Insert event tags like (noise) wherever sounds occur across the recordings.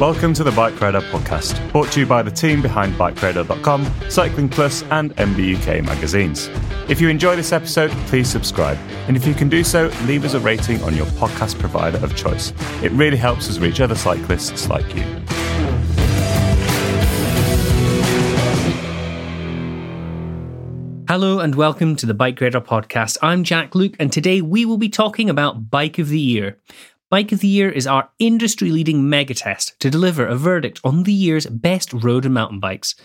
Welcome to the Bike Radar podcast, brought to you by the team behind BikeRadar.com, Cycling Plus, and MBUK magazines. If you enjoy this episode, please subscribe. And if you can do so, leave us a rating on your podcast provider of choice. It really helps us reach other cyclists like you. Hello and welcome to the Bike Radar podcast. I'm Jack Luke, and today we will be talking about Bike of the Year. Bike of the Year is our industry leading mega test to deliver a verdict on the year's best road and mountain bikes.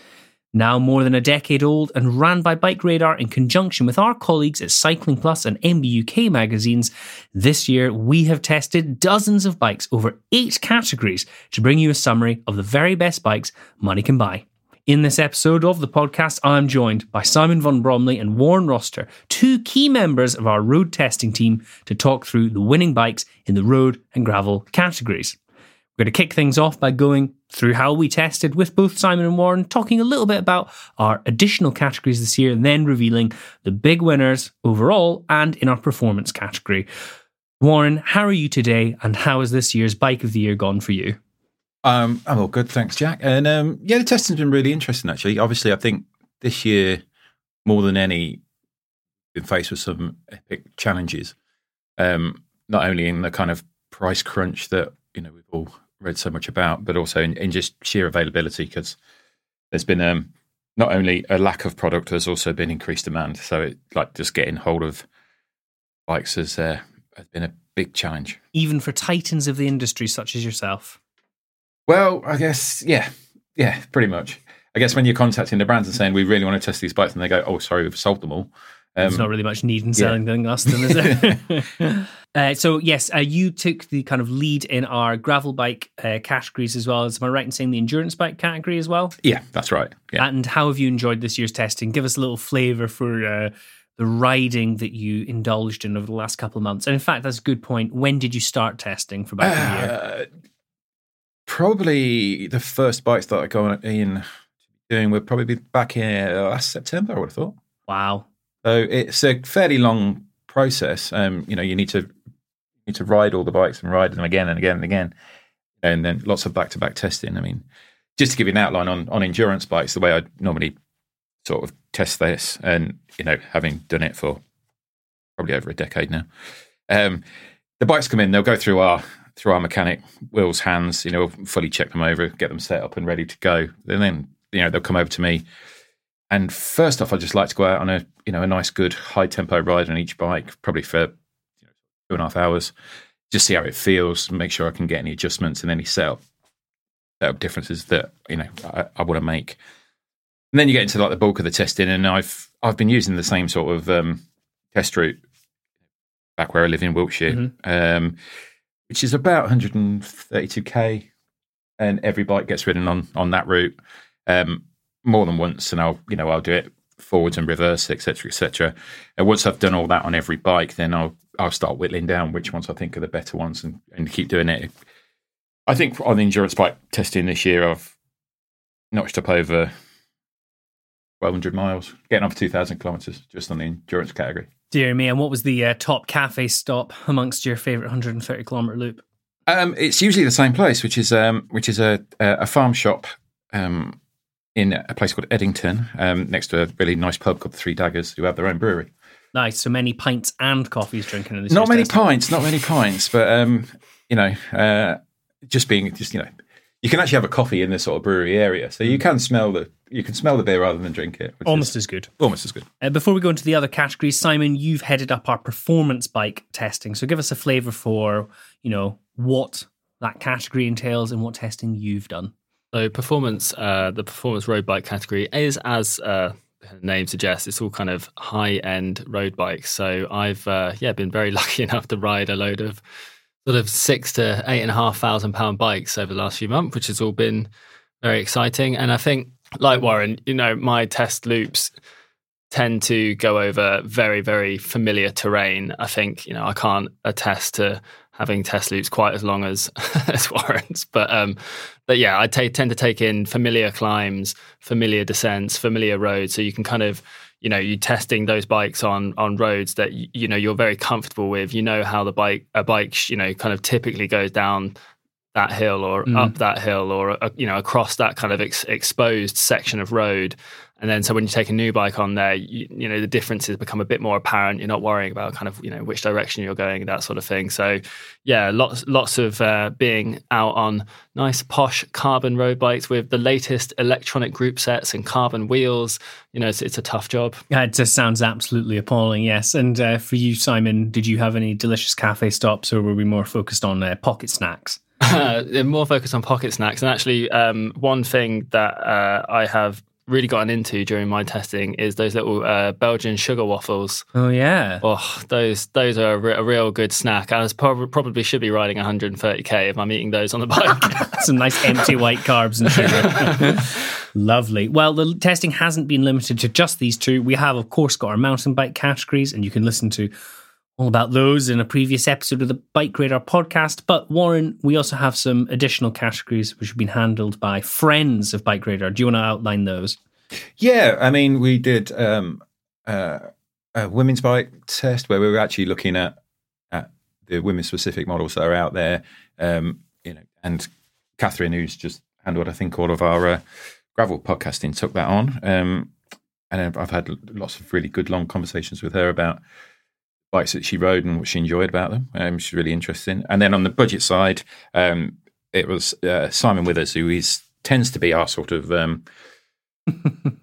Now more than a decade old and ran by Bike Radar in conjunction with our colleagues at Cycling Plus and MBUK magazines, this year we have tested dozens of bikes over eight categories to bring you a summary of the very best bikes money can buy. In this episode of the podcast, I'm joined by Simon von Bromley and Warren Rossiter, two key members of our road testing team, to talk through the winning bikes in the road and gravel categories. We're going to kick things off by going through how we tested with both Simon and Warren, talking a little bit about our additional categories this year, and then revealing the big winners overall and in our performance category. Warren, how are you today, and how has this year's Bike of the Year gone for you? Um, I'm all good, thanks, Jack. And um, yeah, the testing's been really interesting, actually. Obviously, I think this year, more than any, been faced with some epic challenges. Um, not only in the kind of price crunch that you know we've all read so much about, but also in, in just sheer availability, because there's been um, not only a lack of product, there's also been increased demand. So, it, like just getting hold of bikes has, uh, has been a big challenge. Even for titans of the industry such as yourself. Well, I guess, yeah, yeah, pretty much. I guess when you're contacting the brands and saying we really want to test these bikes, and they go, "Oh, sorry, we've sold them all." Um, There's not really much need in selling yeah. us, then, is there? (laughs) (laughs) uh, so, yes, uh, you took the kind of lead in our gravel bike uh, categories as well. Am I right in saying the endurance bike category as well? Yeah, that's right. Yeah. And how have you enjoyed this year's testing? Give us a little flavour for uh, the riding that you indulged in over the last couple of months. And in fact, that's a good point. When did you start testing for bike of the year? Uh, probably the first bikes that I go in doing would probably be back in last September. I would have thought. Wow. So it's a fairly long process. Um, you know, you need to you need to ride all the bikes and ride them again and again and again, and then lots of back to back testing. I mean, just to give you an outline on on endurance bikes, the way I normally sort of test this, and you know, having done it for probably over a decade now, um, the bikes come in, they'll go through our through our mechanic Will's hands. You know, fully check them over, get them set up and ready to go. And then you know they'll come over to me. And first off, I just like to go out on a you know a nice, good, high tempo ride on each bike, probably for you know, two and a half hours, just see how it feels, make sure I can get any adjustments and any setup, setup differences that you know I, I want to make. And then you get into like the bulk of the testing, and I've I've been using the same sort of um, test route back where I live in Wiltshire. Mm-hmm. Um, which is about 132k, and every bike gets ridden on on that route um, more than once, and I'll you know I'll do it forwards and reverse, etc., etc. And once I've done all that on every bike, then I'll I'll start whittling down which ones I think are the better ones, and, and keep doing it. I think on the endurance bike testing this year, I've notched up over 1,200 miles, getting to 2,000 kilometers just on the endurance category. Dear me, and what was the uh, top cafe stop amongst your favourite 130 kilometre loop? Um, it's usually the same place, which is um, which is a a farm shop um, in a place called Edington, um, next to a really nice pub called the Three Daggers, who have their own brewery. Nice. So many pints and coffees drinking in this. Not many testing. pints, not many pints, but um, you know, uh, just being just you know, you can actually have a coffee in this sort of brewery area, so you can smell the you can smell the beer rather than drink it. which Almost is as good. almost as good. Uh, before we go into the other categories, Simon, you've headed up our performance bike testing. So give us a flavour for, you know, what that category entails and what testing you've done. So performance, uh, the performance road bike category is as uh, the name suggests, it's all kind of high end road bikes. So I've uh, yeah been very (laughs) lucky enough to ride a load of sort of six to eight and a half thousand pound bikes over the last few months, which has all been very exciting. And I think, like Warren, you know, my test loops tend to go over very very familiar terrain. I think you know I can't attest to having test loops quite as long as (laughs) as Warren's, but um, but yeah, I tend to take in familiar climbs, familiar descents, familiar roads, so you can kind of you know you're testing those bikes on on roads that you know you're very comfortable with. You know how the bike a bike you know kind of typically goes down that hill or up that hill or uh, you know across that kind of ex- exposed section of road. And then so when you take a new bike on there you, you know the differences become a bit more apparent. You're not worrying about kind of you know which direction you're going that sort of thing. So yeah lots lots of uh, being out on nice posh carbon road bikes with the latest electronic group sets and carbon wheels. You know it's, it's a tough job. Yeah, it just sounds absolutely appalling, yes. And uh, for you, Simon, did you have any delicious cafe stops or were we more focused on uh, pocket snacks? (laughs) they're more focused on pocket snacks. And actually, um, one thing that uh, I have really gotten into during my testing is those little uh, Belgian sugar waffles. Oh, yeah. Oh, those those are a, re- a real good snack. I probably should be riding 130k if I'm eating those on the bike. (laughs) (laughs) Some nice empty white carbs and sugar. Lovely. Well, the testing hasn't been limited to just these two. We have, of course, got our mountain bike categories, and you can listen to all about those in a previous episode of the Bike Radar podcast. But Warren, we also have some additional categories which have been handled by friends of Bike Radar. Do you want to outline those? Yeah, I mean, we did um, uh, a women's bike test where we were actually looking at at the women specific models that are out there. Um, you know, and Catherine, who's just handled, I think, all of our uh, gravel podcasting, took that on. Um, and I've had lots of really good long conversations with her about bikes that she rode and what she enjoyed about them. Um, she's really interesting. And then on the budget side, um, it was uh, Simon Withers, who is tends to be our sort of um, (laughs)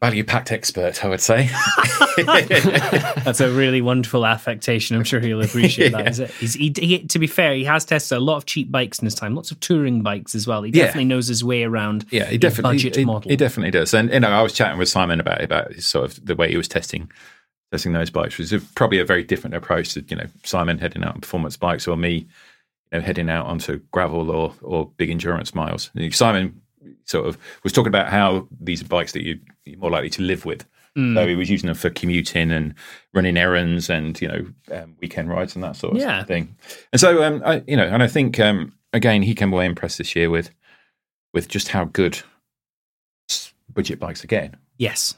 value packed expert, I would say. (laughs) That's a really wonderful affectation. I'm sure he'll appreciate that. (laughs) Is it? He's, he, he, to be fair, he has tested a lot of cheap bikes in his time, lots of touring bikes as well. He Yeah. definitely knows his way around Yeah, he definitely budget he, model. he definitely does. And you know, I was chatting with Simon about about sort of the way he was testing testing those bikes, which is probably a very different approach to you know Simon heading out on performance bikes or me, you know, heading out onto gravel or or big endurance miles. Simon sort of was talking about how these are bikes that you, you're more likely to live with. Mm. So he was using them for commuting and running errands and you know um, weekend rides and that sort of Yeah. thing. And so um, I, you know, and I think um, again he came away impressed this year with with just how good budget bikes are getting. Yes.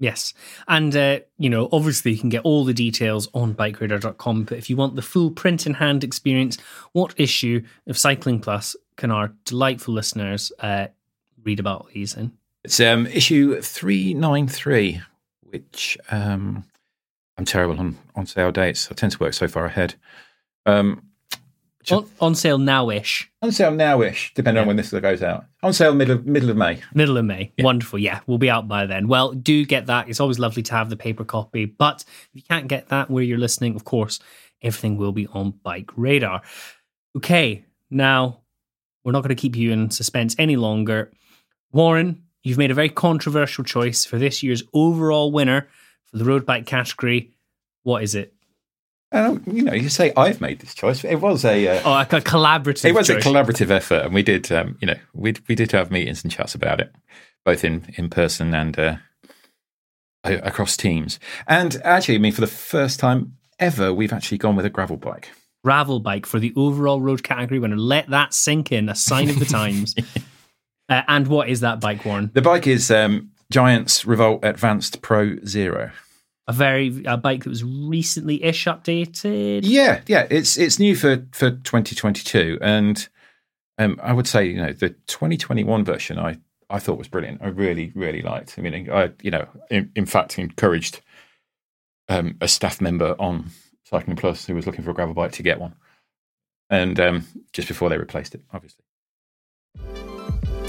Yes. And, uh, you know, obviously you can get all the details on bikeradar.com, but if you want the full print in hand experience, what issue of Cycling Plus can our delightful listeners uh, read about these in? It's um, issue three nine three, which um, I'm terrible on on sale dates. I tend to work so far ahead. Um, On, on sale now-ish, on sale nowish, depending on when this goes out. On sale middle of, middle of May. middle of May. Wonderful. Yeah, we'll be out by then. Well, do get that. It's always lovely to have the paper copy, but if you can't get that where you're listening, of course, everything will be on Bike Radar. Okay, now we're not going to keep you in suspense any longer. Warren, you've made a very controversial choice for this year's overall winner for the road bike category. What is it? And you know, you say I've made this choice. It was a uh, Oh, like a collaborative. it was a collaborative effort, and we did um, you know we we did have meetings and chats about it, both in in person and uh, across teams. And actually, I mean, for the first time ever, we've actually gone with a gravel bike. gravel bike for the overall road category winner. Let that sink in, a sign of the times. (laughs) uh, and what is that bike, Warren? The bike is um, Giants Revolt Advanced Pro Zero. A very a bike that was recently ish updated. Yeah, yeah, it's it's new for for 2022, and um, I would say you know the 2021 version I I thought was brilliant. I really really liked. I mean, I you know in, in fact encouraged um, a staff member on Cycling Plus who was looking for a gravel bike to get one, and um, just before they replaced it, obviously.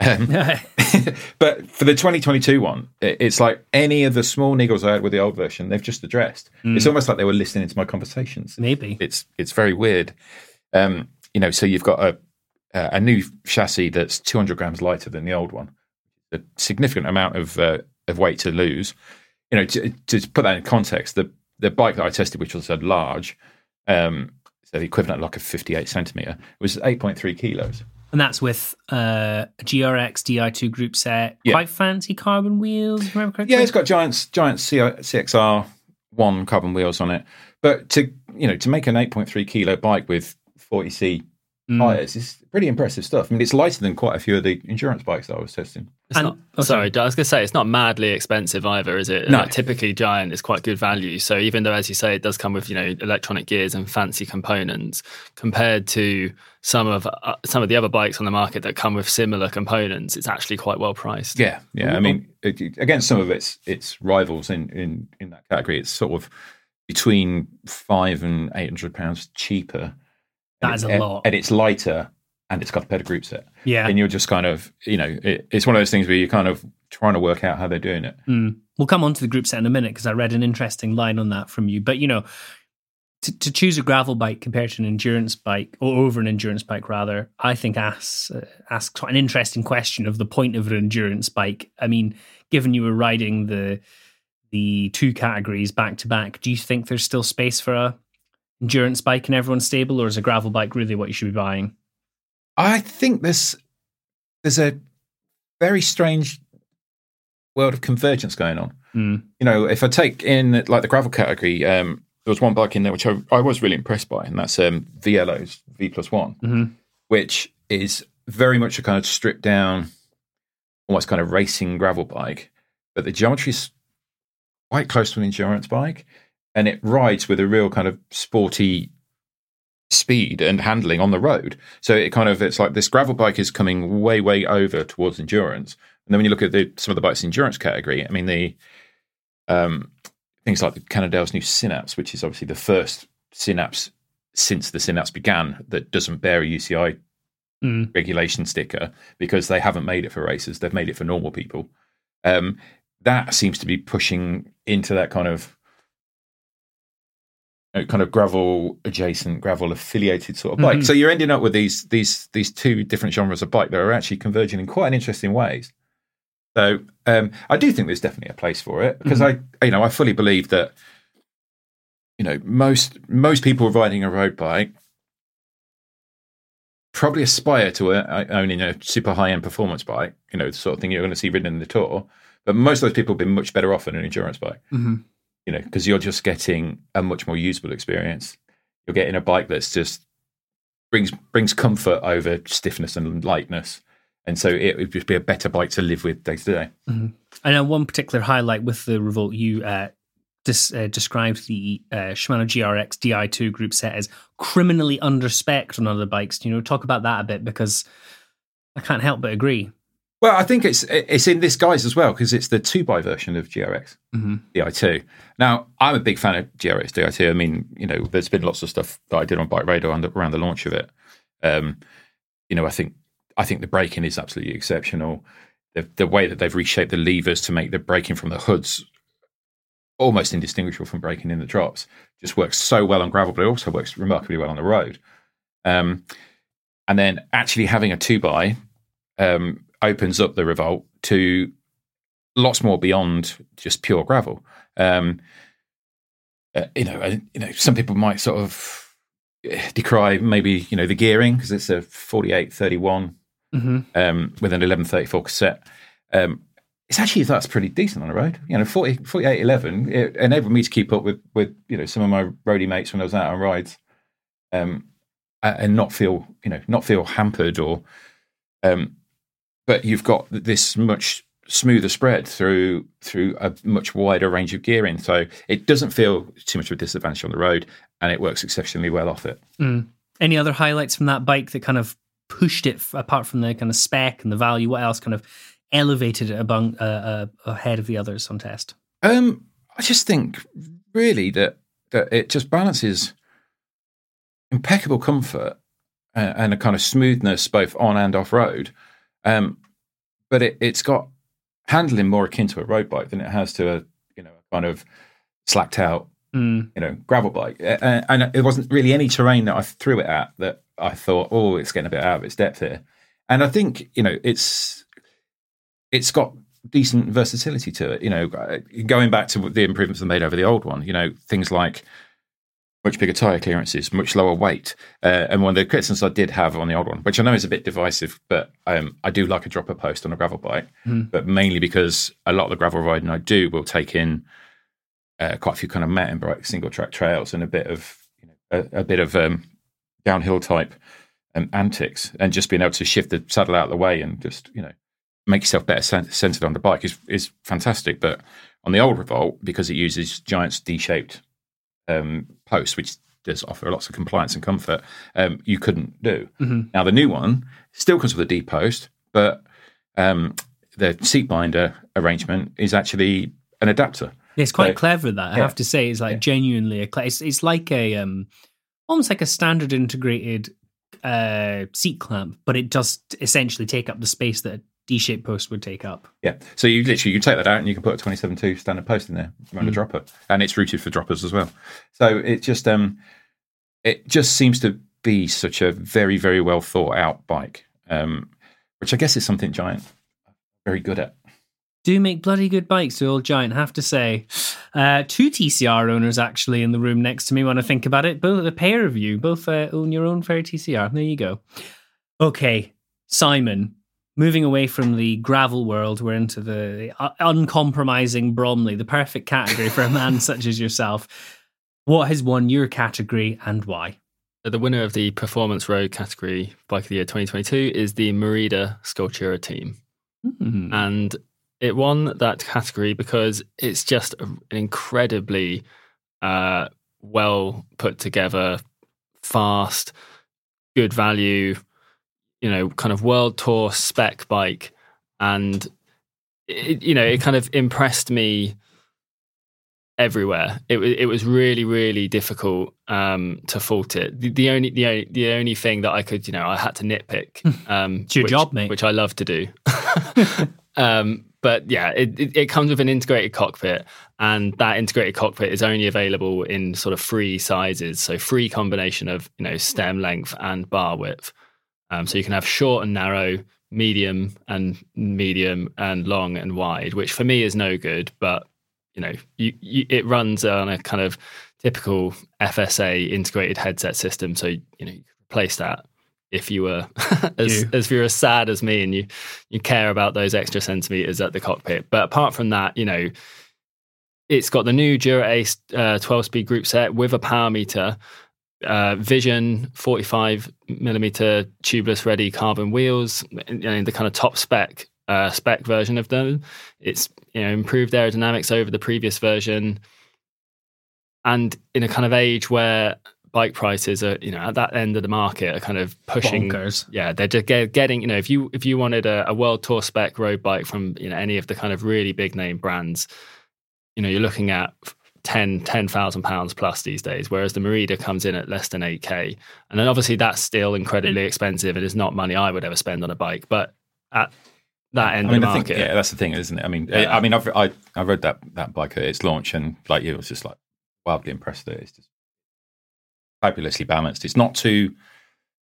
Um, (laughs) but for the 2022 one, it's like any of the small niggles I had with the old version, they've just addressed. It's almost like they were listening to my conversations. Maybe. It's it's very weird. Um, you know, so you've got a a new chassis that's 200 grams lighter than the old one, a significant amount of uh, of weight to lose. You know, to, to put that in context, the the bike that I tested, which was a large, um, so the equivalent like a 58 centimeter, was 8.3 kilos. And that's with uh, a GRX Di2 group set. Yeah. Quite fancy carbon wheels, if I remember correctly. Yeah, it's got Giants Giants CXR one carbon wheels on it. But to you know to make an 8.3 kilo bike with 40c Mm. tires is pretty impressive stuff. I mean, it's lighter than quite a few of the endurance bikes that I was testing. It's And- not, oh, sorry, I was going to say it's not madly expensive either, is it? No. Like, typically, Giant is quite good value. So even though, as you say, it does come with you know electronic gears and fancy components, compared to some of uh, some of the other bikes on the market that come with similar components, it's actually quite well priced. Yeah, yeah. I mean, it, it- against some of its its rivals in in in that category, it's sort of between five and eight hundred pounds cheaper. That is a lot. and it's lighter, and it's got a better group set. Yeah. and you're just kind of you know it, it's one of those things where you're kind of trying to work out how they're doing it. Mm. We'll come on to the group set in a minute because I read an interesting line on that from you. But you know, to, to choose a gravel bike compared to an endurance bike or over an endurance bike rather, I think asks uh, asks an interesting question of the point of an endurance bike. I mean, given you were riding the the two categories back to back, do you think there's still space for a endurance bike in everyone's stable, or is a gravel bike really what you should be buying? I think there's there's a very strange world of convergence going on. Mm. You know, if I take in like the gravel category, um, there was one bike in there which I, I was really impressed by, and that's um, Vielo's V plus one, Mhm. which is very much a kind of stripped down, almost kind of racing gravel bike, but the geometry is quite close to an endurance bike, and it rides with a real kind of sporty speed and handling on the road. So it kind of it's like this gravel bike is coming way way over towards endurance. And then when you look at the, some of the bikes in endurance category, I mean the um, things like the Cannondale's new Synapse, which is obviously the first Synapse since the Synapse began that doesn't bear a UCI Mm. regulation sticker because they haven't made it for racers; they've made it for normal people. Um, that seems to be pushing into that kind of kind of gravel adjacent, gravel affiliated sort of bike. Mhm. So you're ending up with these these these two different genres of bike that are actually converging in quite an interesting ways. So um, I do think there's definitely a place for it because I you know I fully believe that you know most most people riding a road bike probably aspire to a, owning a super high end performance bike. You know the sort of thing you're going to see ridden in the tour. But most of those people have been much better off in an endurance bike Mhm. You know, because you're just getting a much more usable experience. You're getting a bike that's just brings brings comfort over stiffness and lightness, and so it would just be a better bike to live with day to day. I know one particular highlight with the Revolt you uh, dis, uh, described the uh, Shimano GRX Di2 group set as criminally underspec on other bikes. You know, talk about that a bit because I can't help but agree. Well, I think it's it's in this guise as well because it's the two by version of GRX Mm-hmm. Di2. Now, I'm a big fan of GRX Di2. I mean, you know, there's been lots of stuff that I did on Bike Radar around the, around the launch of it. Um, you know, I think I think the braking is absolutely exceptional. The the way that they've reshaped the levers to make the braking from the hoods almost indistinguishable from braking in the drops just works so well on gravel, but it also works remarkably well on the road. Um, and then actually having a two by um, opens up the Revolt to lots more beyond just pure gravel. Um, uh, you know, uh, you know, some people might sort of eh, decry maybe you know the gearing because it's a 48 31 Mm-hmm. um, with an 1134 cassette. Um, it's actually that's pretty decent on the road. You know, 40, 48 11 it enabled me to keep up with with you know some of my roadie mates when I was out on rides, um, and not feel you know not feel hampered or. Um, but you've got this much smoother spread through through a much wider range of gearing, so it doesn't feel too much of a disadvantage on the road, and it works exceptionally well off it. Mm. Any other highlights from that bike that kind of pushed it apart from the kind of spec and the value? What else kind of elevated it abong, uh, uh, ahead of the others on test? Um, I just think really that that it just balances impeccable comfort and, and a kind of smoothness both on and off road. Um, but it, it's got handling more akin to a road bike than it has to a you know kind of slacked out Mm. you know gravel bike. A- a- And it wasn't really any terrain that I threw it at that I thought, oh, it's getting a bit out of its depth here. And I think you know it's it's got decent versatility to it. You know, going back to the improvements they made over the old one. You know, things like much bigger tire clearances, much lower weight. Uh, and one of the criticisms I did have on the old one, which I know is a bit divisive, but um, I do like a dropper post on a gravel bike, but mainly because a lot of the gravel riding I do will take in uh, quite a few kind of mountain bike single track trails and a bit of you know, a, a bit of um, downhill type um, antics, and just being able to shift the saddle out of the way and just you know make yourself better centered on the bike is is fantastic. But on the old Revolt, because it uses Giant's D-shaped um, posts, which does offer lots of compliance and comfort, um, you couldn't do. Now the new one still comes with a D post, but um, the seat binder arrangement is actually an adapter. Yeah, it's quite So- clever that I yeah. have to say. It's like Yeah. genuinely a. It's, it's like a um, almost like a standard integrated uh seat clamp, but it does essentially take up the space that D-shaped post would take up. Yeah. So you literally you take that out and you can put a 27.2 standard post in there around a dropper, and it's rooted for droppers as well. So it just um, it just seems to be such a very very well thought out bike, um, which I guess is something Giant very good at. do make bloody good bikes, the old giant, have to say. Uh, two TCR owners actually in the room next to me when I think about it. Both a pair of you, both uh, own your own fair TCR. There you go. Okay, Simon, moving away from the gravel world, we're into the uncompromising Bromley, the perfect category for a man (laughs) such as yourself. What has won your category and why? The winner of the Performance Road category Bike of the Year 2022 is the Merida Scultura team. Hmm. And it won that category because it's just an incredibly uh, well put together, fast, good value, you know, kind of world tour spec bike. And, it, you know, it kind of impressed me everywhere. It, wa- it was really, really difficult um, to fault it. The, the only, the only, the only thing that I could, you know, I had to nitpick. Um, It's your which- job, mate. Which I love to do. (laughs) (laughs) um, but yeah, it, it, it comes with an integrated cockpit, and that integrated cockpit is only available in sort of free sizes. So free combination of you know stem length and bar width. Um, so you can have short and narrow, medium and medium, and long and wide, which for me is no good. But you know, you, you, it runs on a kind of typical FSA integrated headset system. So you know, you could replace that if you were (laughs) as You. as you're as sad as me and you you care about those extra centimeters at the cockpit. But apart from that, you know, it's got the new Dura Ace uh, 12 speed group set with a power meter, uh, Vision 45 millimeter tubeless ready carbon wheels, and and the kind of top spec uh, spec version of them. It's you know improved aerodynamics over the previous version, and in a kind of age where bike prices are you know at that end of the market are kind of pushing Bonkers. yeah they're just get, getting you know if you if you wanted a, a world tour spec road bike from you know any of the kind of really big name brands you know you're looking at 10 10,000 pounds plus these days whereas the Merida comes in at less than 8k and then obviously that's still incredibly expensive it is not money I would ever spend on a bike but at that end I mean, of I the think market yeah, that's the thing, isn't it? I mean, Yeah. I mean, I've, I I read that that bike at its launch, and like you, I was just like wildly impressed that it's just fabulously balanced. It's not too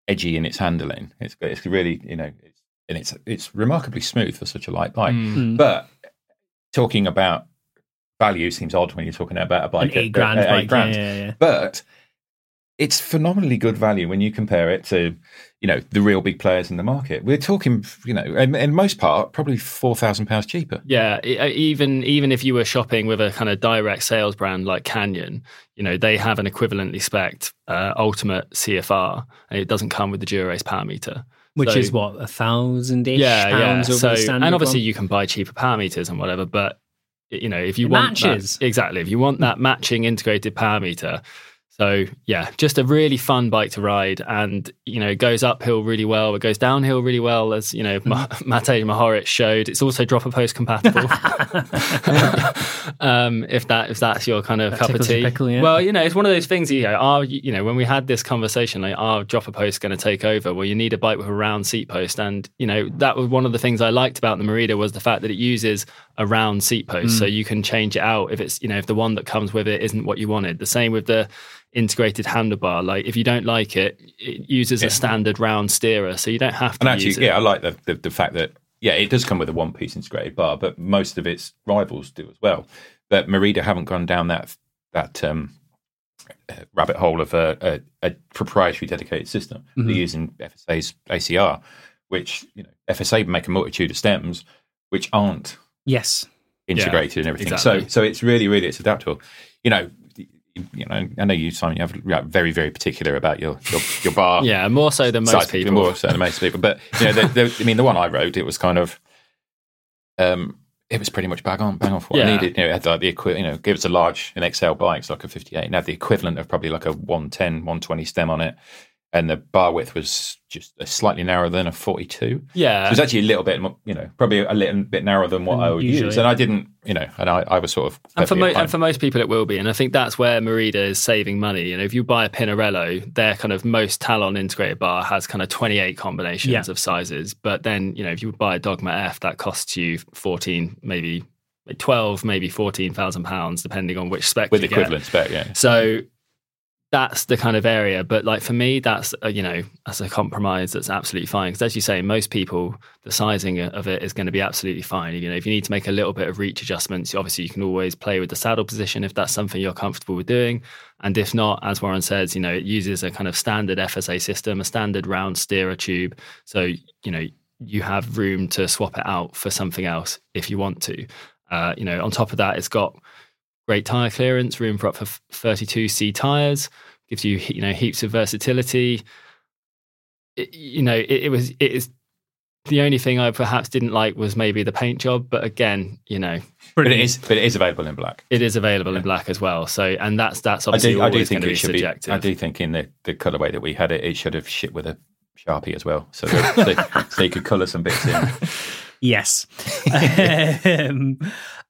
edgy in its handling. It's it's really you know, it's, and it's it's remarkably smooth for such a light bike. Mm. But talking about value seems odd when you're talking about a bike An at- eight grand at bike. eight grand. Yeah, yeah, yeah. But it's phenomenally good value when you compare it to, you know, the real big players in the market. We're talking, you know, in, in most part, probably four thousand pounds cheaper. Yeah, uh, even even if you were shopping with a kind of direct sales brand like Canyon, you know they have an equivalently spec uh, Ultimate CFR, and it doesn't come with the Dura Ace power meter. Which So- is what a thousand ish yeah, yeah. pounds over So, the standard. and obviously one? you can buy cheaper power meters and whatever, but you know if you It want that- exactly if you want that matching integrated power meter. So yeah, just a really fun bike to ride, and you know it goes uphill really well. It goes downhill really well, as you know Ma- (laughs) Matej Mohoric showed. It's also dropper post compatible. (laughs) (laughs) um, if that if that's your kind of That cup of tea. pickle, yeah. Well, you know, it's one of those things. You know, are you know when we had this conversation, like, are dropper posts going to take over? Well, you need a bike with a round seat post, and you know that was one of the things I liked about the Merida was the fact that it uses a round seat post, Mm. so you can change it out if it's you know if the one that comes with it isn't what you wanted. The same with the integrated handlebar. Like if you don't like it, it uses Yeah. a standard round steerer, so you don't have to And use actually, it. yeah, I like the, the the fact that yeah, it does come with a one piece integrated bar, but most of its rivals do as well. But Merida haven't gone down that that um, uh, rabbit hole of a, a, a proprietary dedicated system. Mhm. They're using FSA's ACR, which you know FSA make a multitude of stems which aren't yes, integrated and everything. exactly. So so it's really really it's adaptable. You know. You know, I know you, Simon. You have you're very, very particular about your your, your bar. (laughs) yeah, more so than most size, people. more so than most people. But you know, the, the, I mean, the one I rode, it was kind of, um, it was pretty much bang on, bang on for what I needed. You know, it had like the equi- you know, give us a large, an XL bike, it's like a 58, and had the equivalent of probably like a 110, 120 stem on it, and the bar width was just a slightly narrower than a 42. Yeah, So it was actually a little bit, you know, probably a little bit narrower than what I would usually. use, and I didn't, you know, and I, I was sort of And for, mo- and for most people, it will be. And I think that's where Merida is saving money. You know, if you buy a Pinarello, their kind of most Talon integrated bar has kind of 28 combinations Yeah. of sizes. But then, you know, if you buy a Dogma F, that costs you 14, maybe 12, maybe 14,000 pounds, depending on which spec with you get. equivalent spec, yeah. So that's the kind of area. But like for me, that's a, you know that's a compromise that's absolutely fine. Because as you say, most people the sizing of it is going to be absolutely fine. You know, if you need to make a little bit of reach adjustments, obviously you can always play with the saddle position if that's something you're comfortable with doing. And if not, as Warren says, you know, it uses a kind of standard FSA system, a standard round steerer tube. So you know you have room to swap it out for something else if you want to. Uh, you know, on top of that, it's got great tire clearance, room for up for 32C tires, gives you you know heaps of versatility. It- you know, it, it was it is the only thing I perhaps didn't like was maybe the paint job, but again, you know, But it is, but it is available in black. it is available in black as well. So, and that's that's I obviously do, I do think it be should subjective. be. I do think in the, the colorway that we had it, it should have shipped with a sharpie as well, so that, so, so you could color some bits in. (laughs) yes. (laughs) um,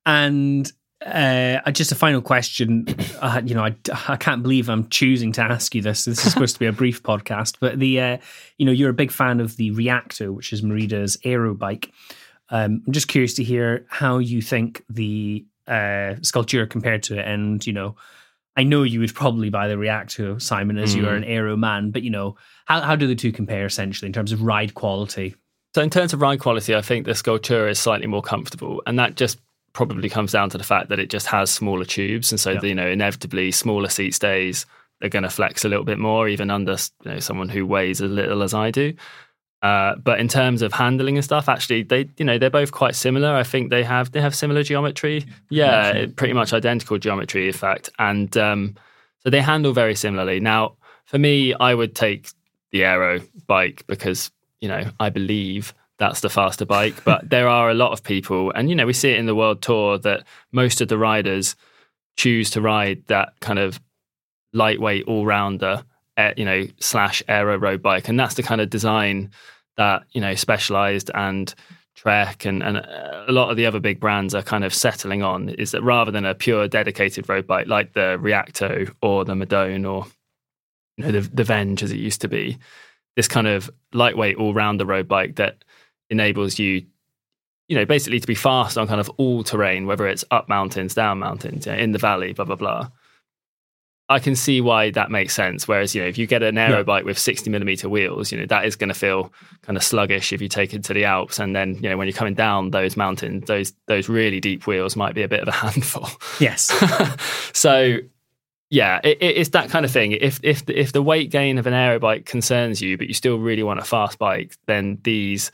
and uh, just a final question. Uh, you know, I, I can't believe I'm choosing to ask you this. This is supposed to be a brief podcast, but the uh, you know you're a big fan of the Reacto, which is Merida's aero bike. Um, I'm just curious to hear how you think the uh, Scultura compared to it, and you know. I know you would probably buy the Reacto, Simon, as you are an aero man, but you know, how, how do the two compare essentially in terms of ride quality? So in terms of ride quality, I think the Scultura is slightly more comfortable, and that just probably comes down to the fact that it just has smaller tubes, and so Yeah. you know inevitably smaller seat stays are going to flex a little bit more, even under you know someone who weighs as little as I do. Uh, but in terms of handling and stuff, actually, they you know they're both quite similar. I think they have they have similar geometry. Yeah, it- pretty much identical geometry, in fact, and um, so they handle very similarly. Now, for me, I would take the Aero bike because you know I believe that's the faster bike. But (laughs) there are a lot of people, and you know we see it in the World Tour that most of the riders choose to ride that kind of lightweight all rounder, uh, you know, slash aero road bike, and that's the kind of design that you know Specialized and Trek and, and a lot of the other big brands are kind of settling on is that rather than a pure dedicated road bike like the Reacto or the Madone or you know the, the Venge as it used to be, this kind of lightweight all rounder road bike that enables you, you know, basically to be fast on kind of all terrain, whether it's up mountains, down mountains, you know, in the valley, blah blah blah. I can see why that makes sense. Whereas, you know, if you get an aero Yeah. bike with 60 millimeter wheels, you know, that is going to feel kind of sluggish if you take it to the Alps. And then, you know, when you're coming down those mountains, those those really deep wheels might be a bit of a (laughs) handful. Yes. (laughs) so, yeah, it, it- it's that kind of thing. If if the, if the weight gain of an aero bike concerns you, but you still really want a fast bike, then these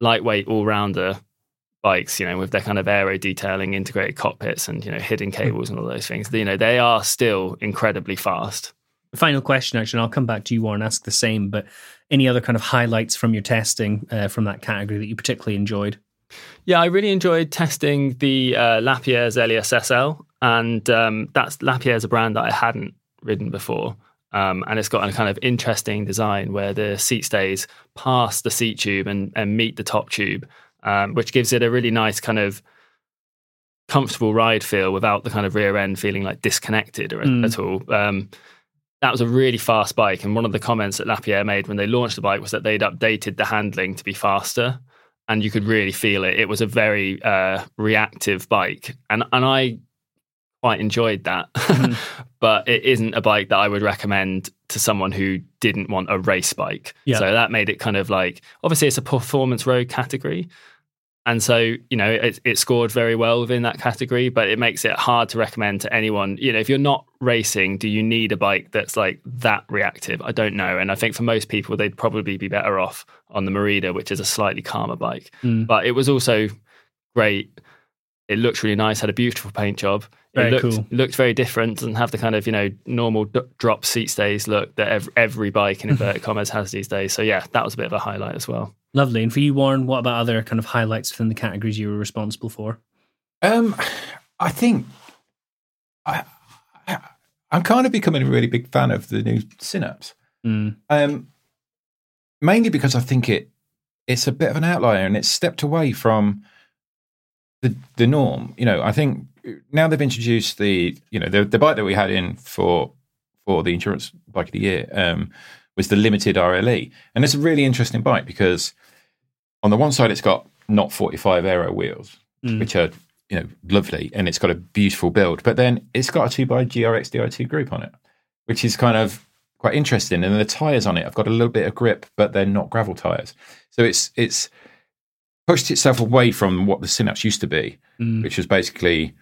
lightweight all rounder bikes, you know, with their kind of aero detailing, integrated cockpits, and you know, hidden cables and all those things, you know, they are still incredibly fast. Final question, actually, and I'll come back to you, Warren, ask the same. But any other kind of highlights from your testing uh, from that category that you particularly enjoyed? Yeah, I really enjoyed testing the uh, Lapierre's Xelius SL, and um, that's Lapierre's a brand that I hadn't ridden before. Um, and it's got a kind of interesting design where the seat stays past the seat tube and, and meet the top tube, um, which gives it a really nice kind of comfortable ride feel without the kind of rear end feeling like disconnected or, Mm. at all. Um, that was a really fast bike, and one of the comments that Lapierre made when they launched the bike was that they'd updated the handling to be faster and you could really feel it. It was a very uh, reactive bike, and and I quite enjoyed that. (laughs) but it isn't a bike that I would recommend to someone who didn't want a race bike. Yeah. So that made it kind of like obviously it's a performance road category. And so, you know, it, it scored very well within that category, but it makes it hard to recommend to anyone. You know, if you're not racing, do you need a bike that's like that reactive? I don't know. And I think for most people, they'd probably be better off on the Merida, which is a slightly calmer bike. Mm. But it was also great. It looked really nice, had a beautiful paint job. Very it looked, cool. looked very different, doesn't have the kind of, you know, normal d- drop seat stays look that every, every bike in (laughs) inverted commas has these days. So, yeah, that was a bit of a highlight as well. Lovely. And for you, Warren, what about other kind of highlights within the categories you were responsible for? Um, I think I, I I'm kind of becoming a really big fan of the new Synapse. Mm. Um, mainly because I think it it's a bit of an outlier and it's stepped away from the the norm. You know, I think now they've introduced the you know the the bike that we had in for for the insurance bike of the year um, was the limited RLE, and it's a really interesting bike because on the one side it's got not 45 aero wheels, Mm. which are you know lovely, and it's got a beautiful build, but then it's got a two by GRX Di2 group on it, which is kind of quite interesting. And the tires on it, I've got a little bit of grip, but they're not gravel tires, so it's it's pushed itself away from what the Synapse used to be, Mm. which was basically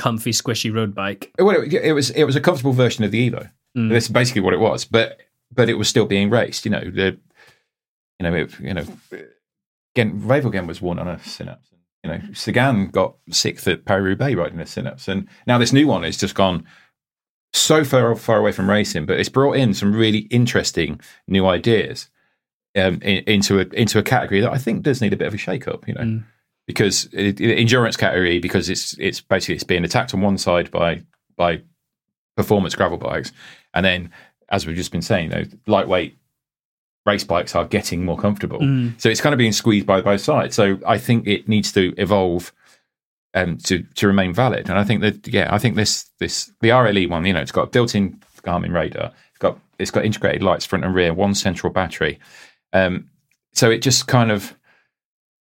Comfy, squishy road bike. well, it, it was it was a comfortable version of the Evo. Mm. That's basically what it was, but but it was still being raced. You know, the you know it, you know again, Ravelgen was won on a Synapse. You know, Sagan got sixth at Paris Roubaix riding a Synapse, and now this new one has just gone so far far away from racing, but it's brought in some really interesting new ideas um, in, into a into a category that I think does need a bit of a shake up. You know Mm. Because it, endurance category because it's it's basically it's being attacked on one side by by performance gravel bikes, and then as we've just been saying, you know, lightweight race bikes are getting more comfortable. Mm. So it's kind of being squeezed by both sides. So I think it needs to evolve um, to to remain valid. And I think that yeah, I think this this the RLE one, you know, it's got a built-in Garmin radar. It's got it's got integrated lights front and rear, one central battery. Um, so it just kind of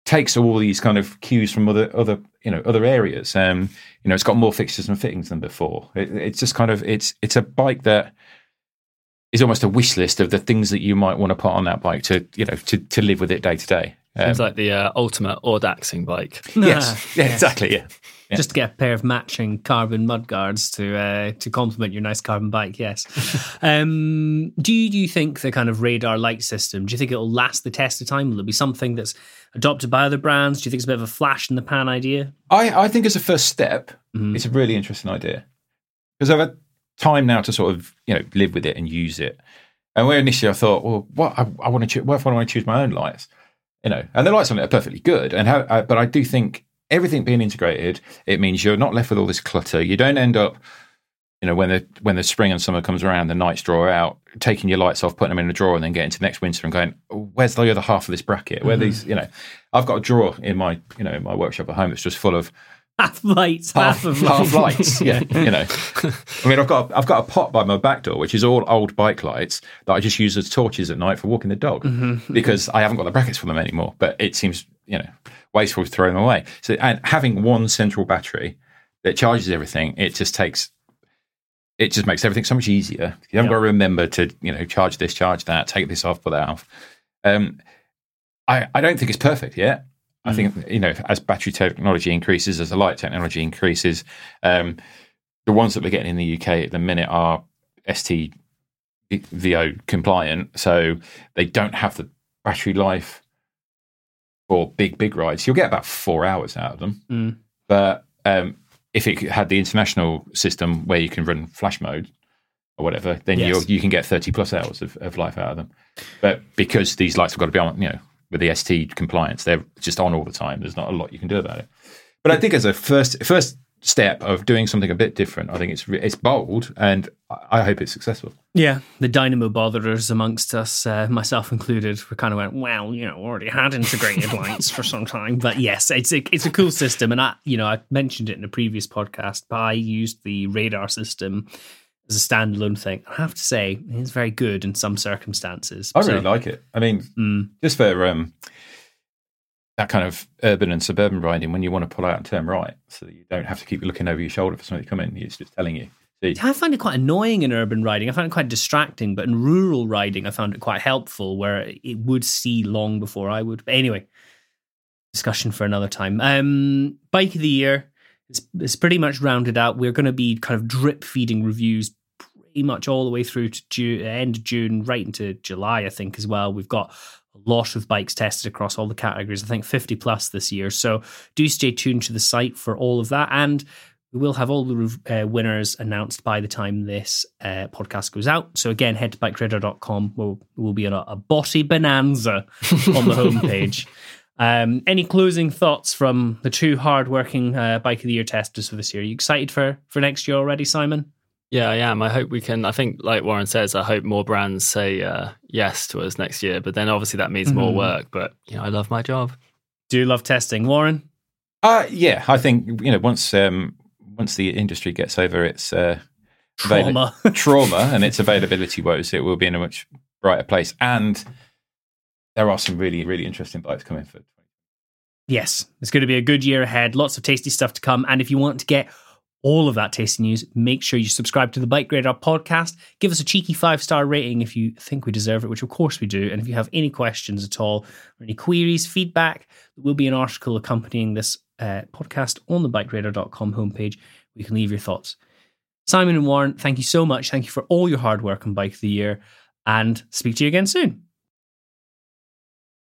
takes all these kind of cues from other other you know other areas. Um, you know, it's got more fixtures and fittings than before. It, it's just kind of it's it's a bike that is almost a wish list of the things that you might want to put on that bike to you know to to live with it day to day. Um, Seems like the uh, ultimate Audaxing bike. (laughs) yes, (laughs) yeah, exactly, yeah. Yeah. Just to get a pair of matching carbon mudguards to uh, to complement your nice carbon bike. Yes. (laughs) um, do you, do you think the kind of radar light system? Do you think it will last the test of time? Will it be something that's adopted by other brands? Do you think it's a bit of a flash in the pan idea? I, I think it's a first step, Mhm. it's a really interesting idea because I've had time now to sort of you know live with it and use it. And where initially I thought, well, what I, I want to choose, what if I want to choose my own lights? You know, and the lights on it are perfectly good. And how, uh, but I do think everything being integrated, it means you're not left with all this clutter. You don't end up, you know, when the when the spring and summer comes around, the nights draw out, taking your lights off, putting them in a drawer, and then getting to next winter and going, oh, where's the other half of this bracket? Where mm-hmm. these, you know, I've got a drawer in my, you know, in my workshop at home that's just full of Half lights, half, half, of half lights. Yeah, you know. I mean, I've got I've got a pot by my back door, which is all old bike lights that I just use as torches at night for walking the dog because I haven't got the brackets for them anymore. But it seems you know wasteful to throw them away. So and having one central battery that charges everything, it just takes it just makes everything so much easier. You haven't Yeah. got to remember to you know charge this, charge that, take this off, put that off. Um, I I don't think it's perfect yet. I think you know as battery technology increases, as the light technology increases, um, the ones that we're getting in the UK at the minute are STVO compliant, so they don't have the battery life for big big rides. You'll get about four hours out of them, Mm. but um, if it had the international system where you can run flash mode or whatever, then Yes. you you can get thirty plus hours of, of life out of them. But because these lights have got to be on, you know, with the ST compliance, they're just on all the time. There's not a lot you can do about it. But I think as a first first step of doing something a bit different, I think it's it's bold, and I I hope it's successful. Yeah, the dynamo botherers amongst us, uh, myself included, we kind of went, well, you know, already had integrated (laughs) lights for some time, but yes, it's a it's a cool system, and I, you know, I mentioned it in a previous podcast, but I used the radar system as a standalone thing. I have to say, it's very good in some circumstances. I So, really like it. I mean, mm, just for um, that kind of urban and suburban riding, when you want to pull out and turn right, so that you don't have to keep looking over your shoulder for somebody to come in, it's just telling you. See, I find it quite annoying in urban riding. I find it quite distracting, but in rural riding, I found it quite helpful where it would see long before I would. But anyway, discussion for another time. Um, bike of the year is, is pretty much rounded out. We're going to be kind of drip feeding reviews pretty much all the way through to June, end of June, right into July, I think, as well. We've got a lot of bikes tested across all the categories. I think 50 plus this year. So do stay tuned to the site for all of that. And we will have all the uh, winners announced by the time this uh, podcast goes out. So again, head to bikeradar.com. We'll, we'll be on a, a BOTY bonanza on the (laughs) homepage. Um, any closing thoughts from the two hardworking uh, bike of the year testers for this year? Are you excited for for next year already, Simon? Yeah, I am. I hope we can. I think, like Warren says, I hope more brands say uh, yes to us next year. But then obviously that means more Mhm. work. But you know, I love my job. Do you love testing, Warren? uh, yeah, I think you know once um, once the industry gets over its uh, avail- Trauma. (laughs) trauma and its availability woes, it will be in a much brighter place. And there are some really really interesting bikes coming for. Yes, it's going to be a good year ahead. Lots of tasty stuff to come. And if you want to get all of that tasty news, make sure you subscribe to the BikeRadar podcast. Give us a cheeky five star rating if you think we deserve it, which of course we do. And if you have any questions at all or any queries, feedback, there will be an article accompanying this uh, podcast on the bikeradar.com homepage. where You can leave your thoughts. Simon and Warren, thank you so much. Thank you for all your hard work on Bike of the Year and speak to you again soon.